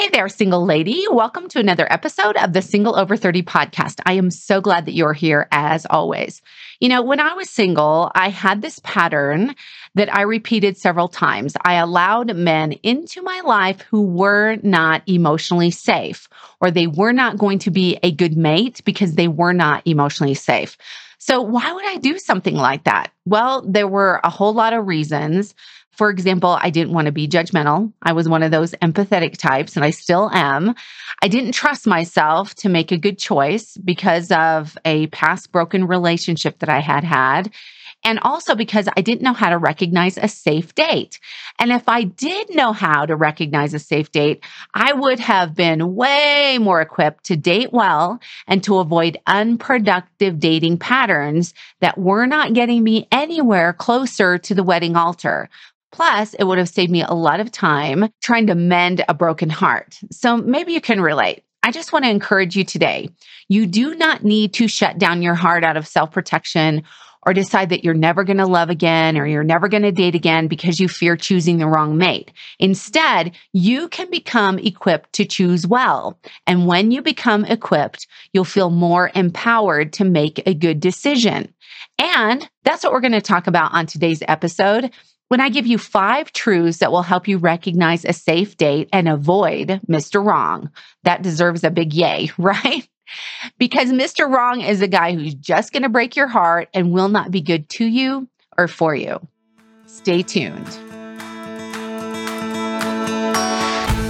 Hey there, single lady. Welcome to another episode of the Single Over 30 podcast. I am so glad that you're here as always. You know, when I was single, I had this pattern that I repeated several times. I allowed men into my life who were not emotionally safe, or they were not going to be a good mate because they were not emotionally safe. So, why would I do something like that? Well, there were a whole lot of reasons. For example, I didn't want to be judgmental. I was one of those empathetic types, and I still am. I didn't trust myself to make a good choice because of a past broken relationship that I had had and also because I didn't know how to recognize a safe date. And if I did know how to recognize a safe date, I would have been way more equipped to date well and to avoid unproductive dating patterns that were not getting me anywhere closer to the wedding altar. Plus, it would have saved me a lot of time trying to mend a broken heart. So maybe you can relate. I just want to encourage you today. You do not need to shut down your heart out of self protection or decide that you're never going to love again or you're never going to date again because you fear choosing the wrong mate. Instead, you can become equipped to choose well. And when you become equipped, you'll feel more empowered to make a good decision. And that's what we're going to talk about on today's episode. When I give you five truths that will help you recognize a safe date and avoid Mr. Wrong, that deserves a big yay, right? because Mr. Wrong is a guy who's just going to break your heart and will not be good to you or for you. Stay tuned.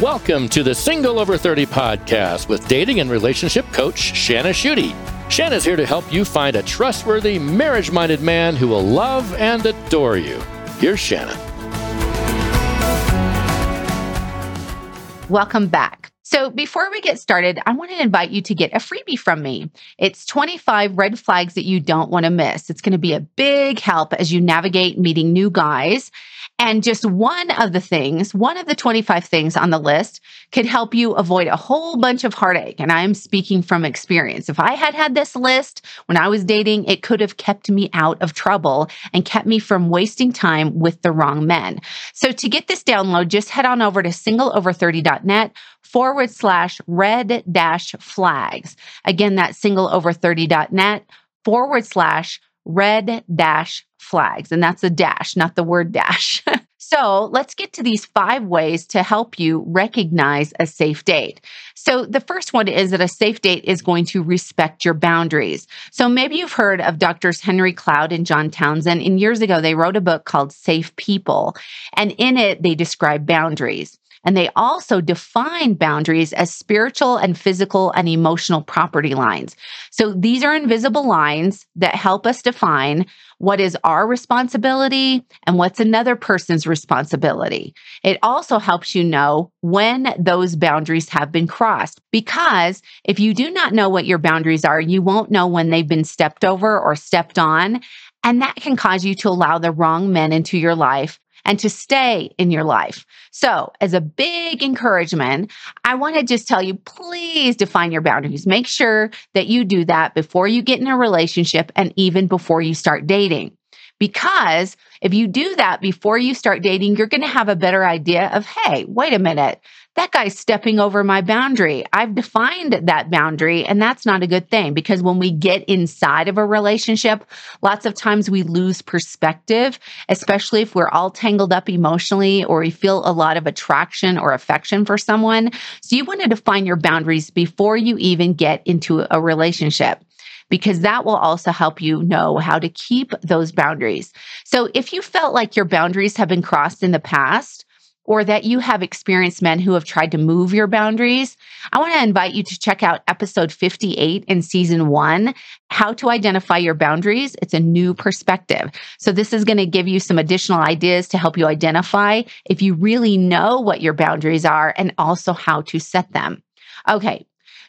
Welcome to the Single Over 30 podcast with dating and relationship coach Shanna Schutte. Shanna's here to help you find a trustworthy, marriage minded man who will love and adore you. Here's Shanna. Welcome back. So before we get started, I want to invite you to get a freebie from me. It's 25 red flags that you don't want to miss. It's going to be a big help as you navigate meeting new guys. And just one of the things, one of the 25 things on the list could help you avoid a whole bunch of heartache. And I am speaking from experience. If I had had this list when I was dating, it could have kept me out of trouble and kept me from wasting time with the wrong men. So to get this download, just head on over to singleover30.net forward slash red dash flags. Again, that's singleover30.net forward slash red dash flags. And that's a dash, not the word dash. so let's get to these five ways to help you recognize a safe date. So the first one is that a safe date is going to respect your boundaries. So maybe you've heard of doctors Henry Cloud and John Townsend. And years ago, they wrote a book called Safe People. And in it, they describe boundaries. And they also define boundaries as spiritual and physical and emotional property lines. So these are invisible lines that help us define what is our responsibility and what's another person's responsibility. It also helps you know when those boundaries have been crossed. Because if you do not know what your boundaries are, you won't know when they've been stepped over or stepped on. And that can cause you to allow the wrong men into your life and to stay in your life. So, as a big encouragement, I want to just tell you please define your boundaries. Make sure that you do that before you get in a relationship and even before you start dating. Because if you do that before you start dating, you're going to have a better idea of, hey, wait a minute that guy's stepping over my boundary. I've defined that boundary, and that's not a good thing because when we get inside of a relationship, lots of times we lose perspective, especially if we're all tangled up emotionally or we feel a lot of attraction or affection for someone. So you want to define your boundaries before you even get into a relationship because that will also help you know how to keep those boundaries. So if you felt like your boundaries have been crossed in the past, or that you have experienced men who have tried to move your boundaries, I want to invite you to check out episode 58 in season one, How to Identify Your Boundaries. It's a new perspective. So, this is going to give you some additional ideas to help you identify if you really know what your boundaries are and also how to set them. Okay,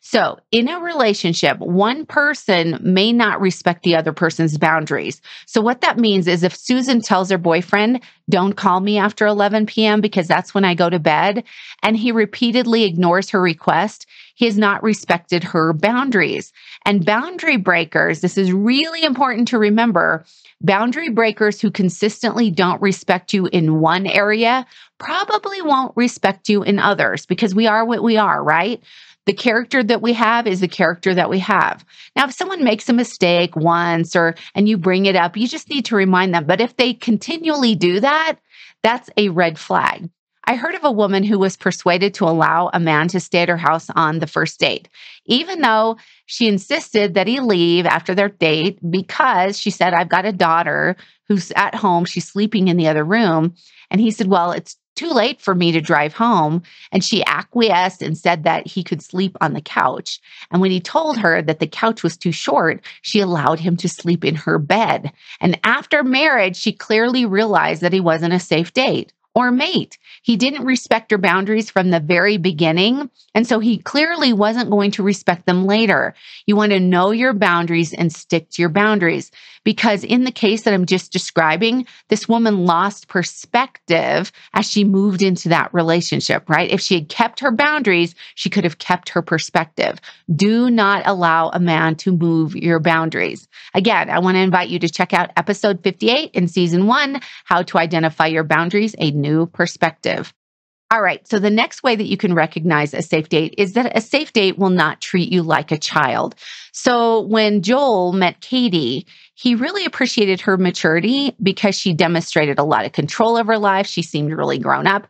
so, in a relationship, one person may not respect the other person's boundaries. So, what that means is if Susan tells her boyfriend, don't call me after 11 p.m. because that's when I go to bed. And he repeatedly ignores her request. He has not respected her boundaries. And boundary breakers, this is really important to remember. Boundary breakers who consistently don't respect you in one area probably won't respect you in others because we are what we are, right? The character that we have is the character that we have. Now, if someone makes a mistake once or, and you bring it up, you just need to remind them. But if they continually do that, that's a red flag. I heard of a woman who was persuaded to allow a man to stay at her house on the first date, even though she insisted that he leave after their date because she said, I've got a daughter who's at home. She's sleeping in the other room. And he said, Well, it's too late for me to drive home. And she acquiesced and said that he could sleep on the couch. And when he told her that the couch was too short, she allowed him to sleep in her bed. And after marriage, she clearly realized that he wasn't a safe date or mate. He didn't respect her boundaries from the very beginning. And so he clearly wasn't going to respect them later. You want to know your boundaries and stick to your boundaries. Because in the case that I'm just describing, this woman lost perspective as she moved into that relationship, right? If she had kept her boundaries, she could have kept her perspective. Do not allow a man to move your boundaries. Again, I want to invite you to check out episode 58 in season one, how to identify your boundaries, a new perspective. All right. So the next way that you can recognize a safe date is that a safe date will not treat you like a child. So when Joel met Katie, he really appreciated her maturity because she demonstrated a lot of control over life. She seemed really grown up.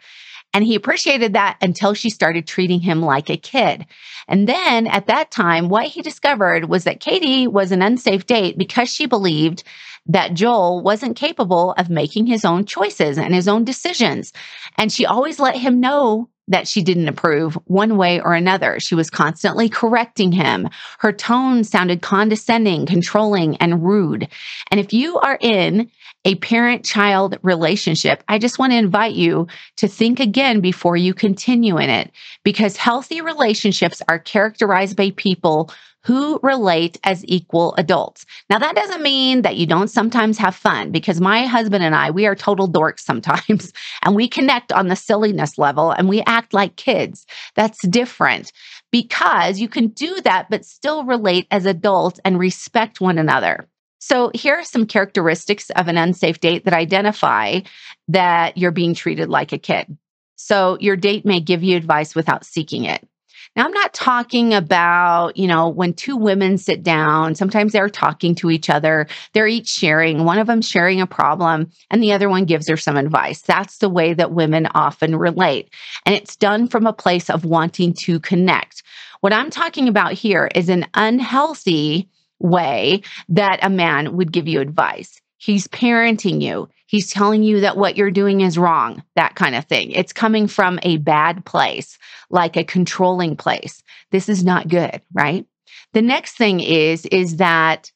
And he appreciated that until she started treating him like a kid. And then at that time, what he discovered was that Katie was an unsafe date because she believed that Joel wasn't capable of making his own choices and his own decisions. And she always let him know that she didn't approve one way or another. She was constantly correcting him. Her tone sounded condescending, controlling, and rude. And if you are in a parent child relationship, I just want to invite you to think again before you continue in it because healthy relationships are characterized by people who relate as equal adults. Now, that doesn't mean that you don't sometimes have fun because my husband and I, we are total dorks sometimes and we connect on the silliness level and we act like kids. That's different because you can do that, but still relate as adults and respect one another. So, here are some characteristics of an unsafe date that identify that you're being treated like a kid. So, your date may give you advice without seeking it. Now, I'm not talking about, you know, when two women sit down, sometimes they're talking to each other, they're each sharing, one of them sharing a problem, and the other one gives her some advice. That's the way that women often relate. And it's done from a place of wanting to connect. What I'm talking about here is an unhealthy way that a man would give you advice. He's parenting you. He's telling you that what you're doing is wrong, that kind of thing. It's coming from a bad place, like a controlling place. This is not good, right? The next thing is, is that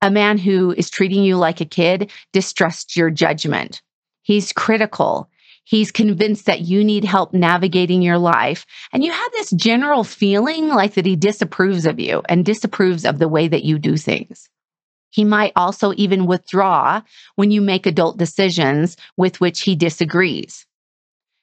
a man who is treating you like a kid distrusts your judgment. He's critical. He's convinced that you need help navigating your life. And you have this general feeling like that he disapproves of you and disapproves of the way that you do things. He might also even withdraw when you make adult decisions with which he disagrees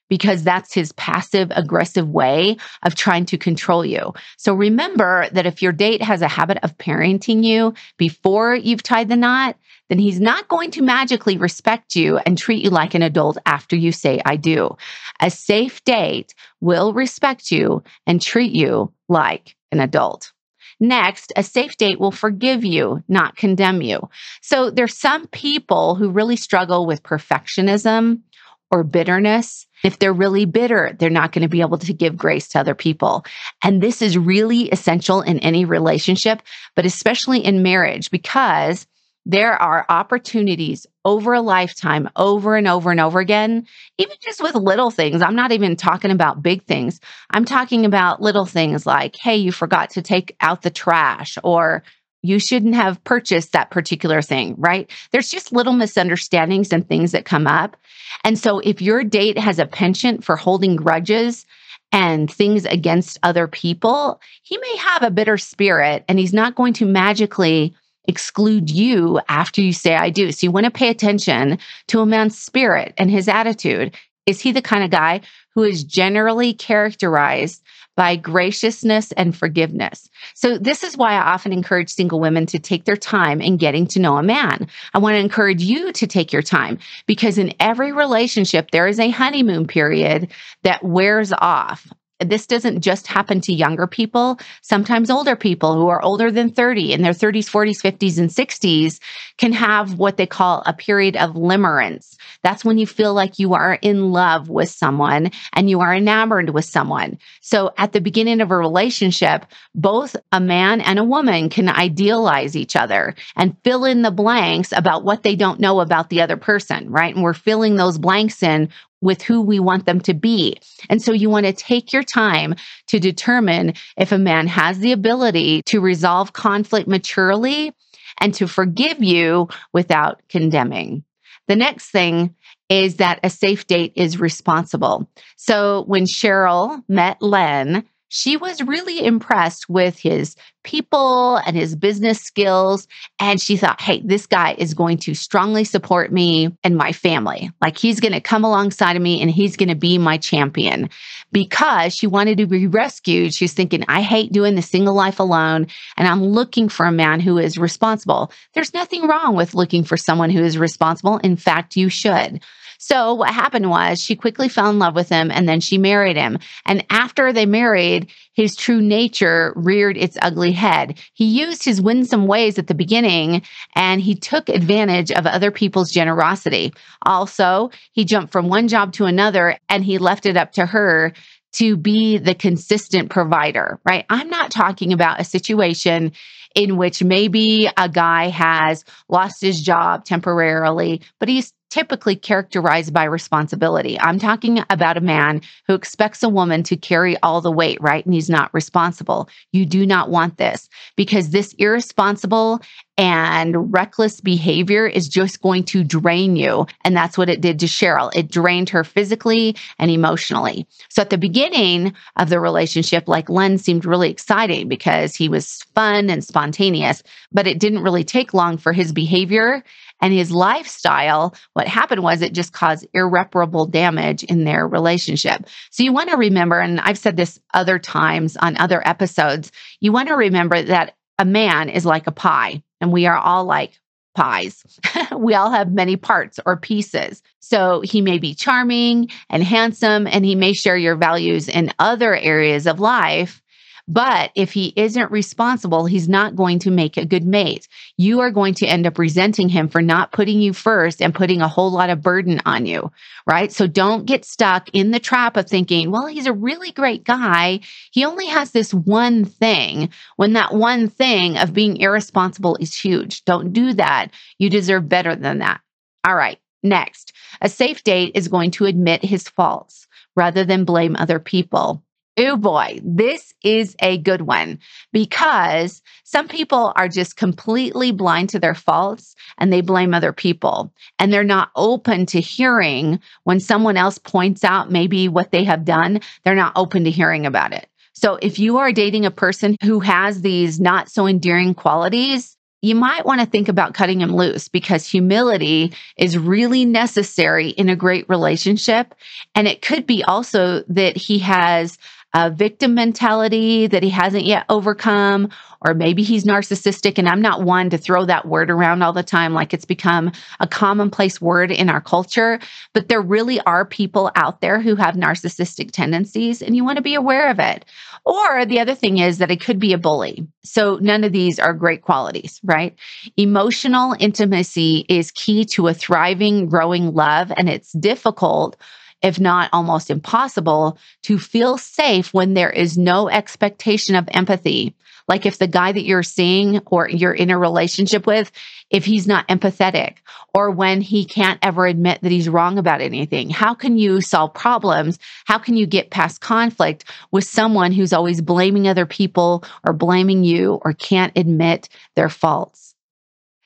because that's his passive aggressive way of trying to control you. So remember that if your date has a habit of parenting you before you've tied the knot, then he's not going to magically respect you and treat you like an adult after you say, I do. A safe date will respect you and treat you like an adult. Next, a safe date will forgive you, not condemn you. So there's some people who really struggle with perfectionism or bitterness. If they're really bitter, they're not going to be able to give grace to other people. And this is really essential in any relationship, but especially in marriage because there are opportunities over a lifetime, over and over and over again, even just with little things. I'm not even talking about big things. I'm talking about little things like, hey, you forgot to take out the trash, or you shouldn't have purchased that particular thing, right? There's just little misunderstandings and things that come up. And so if your date has a penchant for holding grudges, and things against other people, he may have a bitter spirit and he's not going to magically exclude you after you say I do. So you want to pay attention to a man's spirit and his attitude. Is he the kind of guy who is generally characterized by graciousness and forgiveness. So this is why I often encourage single women to take their time in getting to know a man. I want to encourage you to take your time because in every relationship, there is a honeymoon period that wears off this doesn't just happen to younger people. Sometimes older people who are older than 30 in their 30s, 40s, 50s, and 60s can have what they call a period of limerence. That's when you feel like you are in love with someone and you are enamored with someone. So at the beginning of a relationship, both a man and a woman can idealize each other and fill in the blanks about what they don't know about the other person, right? And we're filling those blanks in with who we want them to be. And so you want to take your time to determine if a man has the ability to resolve conflict maturely and to forgive you without condemning. The next thing is that a safe date is responsible. So when Cheryl met Len, she was really impressed with his people and his business skills. And she thought, hey, this guy is going to strongly support me and my family. Like he's going to come alongside of me and he's going to be my champion because she wanted to be rescued. She's thinking, I hate doing the single life alone. And I'm looking for a man who is responsible. There's nothing wrong with looking for someone who is responsible. In fact, you should. So what happened was she quickly fell in love with him and then she married him. And after they married, his true nature reared its ugly head. He used his winsome ways at the beginning and he took advantage of other people's generosity. Also, he jumped from one job to another and he left it up to her to be the consistent provider, right? I'm not talking about a situation in which maybe a guy has lost his job temporarily, but he's typically characterized by responsibility. I'm talking about a man who expects a woman to carry all the weight, right? And he's not responsible. You do not want this because this irresponsible and reckless behavior is just going to drain you. And that's what it did to Cheryl. It drained her physically and emotionally. So at the beginning of the relationship, like Len seemed really exciting because he was fun and spontaneous, but it didn't really take long for his behavior and his lifestyle, what happened was it just caused irreparable damage in their relationship. So you want to remember, and I've said this other times on other episodes, you want to remember that a man is like a pie, and we are all like pies. we all have many parts or pieces. So he may be charming and handsome, and he may share your values in other areas of life. But if he isn't responsible, he's not going to make a good mate. You are going to end up resenting him for not putting you first and putting a whole lot of burden on you, right? So don't get stuck in the trap of thinking, well, he's a really great guy. He only has this one thing when that one thing of being irresponsible is huge. Don't do that. You deserve better than that. All right. Next, a safe date is going to admit his faults rather than blame other people. Oh boy, this is a good one because some people are just completely blind to their faults and they blame other people. And they're not open to hearing when someone else points out maybe what they have done, they're not open to hearing about it. So if you are dating a person who has these not so endearing qualities, you might want to think about cutting him loose because humility is really necessary in a great relationship. And it could be also that he has a victim mentality that he hasn't yet overcome, or maybe he's narcissistic. And I'm not one to throw that word around all the time like it's become a commonplace word in our culture. But there really are people out there who have narcissistic tendencies, and you want to be aware of it. Or the other thing is that it could be a bully. So none of these are great qualities, right? Emotional intimacy is key to a thriving, growing love, and it's difficult if not almost impossible, to feel safe when there is no expectation of empathy. Like if the guy that you're seeing or you're in a relationship with, if he's not empathetic or when he can't ever admit that he's wrong about anything, how can you solve problems? How can you get past conflict with someone who's always blaming other people or blaming you or can't admit their faults?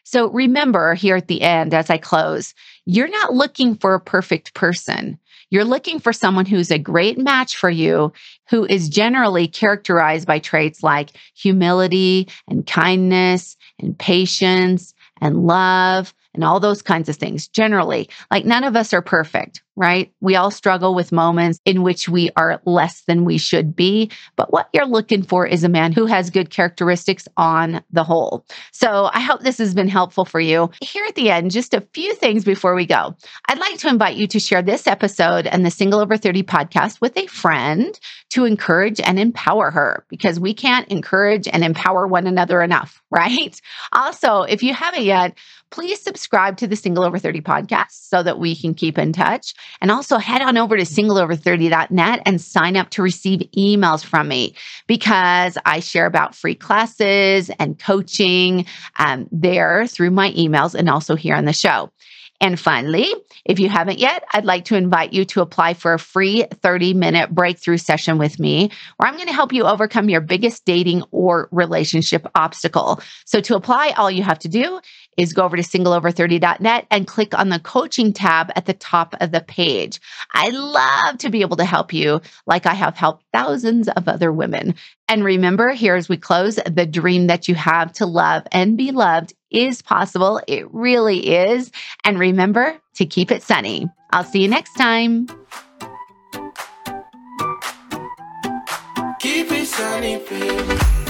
So remember here at the end, as I close, you're not looking for a perfect person. You're looking for someone who's a great match for you, who is generally characterized by traits like humility and kindness and patience and love and all those kinds of things. Generally, like none of us are perfect, right? We all struggle with moments in which we are less than we should be. But what you're looking for is a man who has good characteristics on the whole. So I hope this has been helpful for you. Here at the end, just a few things before we go. I'd like to invite you to share this episode and the Single Over 30 podcast with a friend to encourage and empower her because we can't encourage and empower one another enough, right? Also, if you haven't yet, please subscribe to the Single Over 30 podcast so that we can keep in touch. And also head on over to singleover30.net and sign up to receive emails from me because I share about free classes and coaching um, there through my emails and also here on the show. And finally, if you haven't yet, I'd like to invite you to apply for a free 30 minute breakthrough session with me, where I'm going to help you overcome your biggest dating or relationship obstacle. So to apply, all you have to do is go over to singleover30.net and click on the coaching tab at the top of the page. I love to be able to help you like I have helped thousands of other women. And remember, here as we close, the dream that you have to love and be loved is possible. It really is. And remember to keep it sunny. I'll see you next time. Keep it sunny, baby.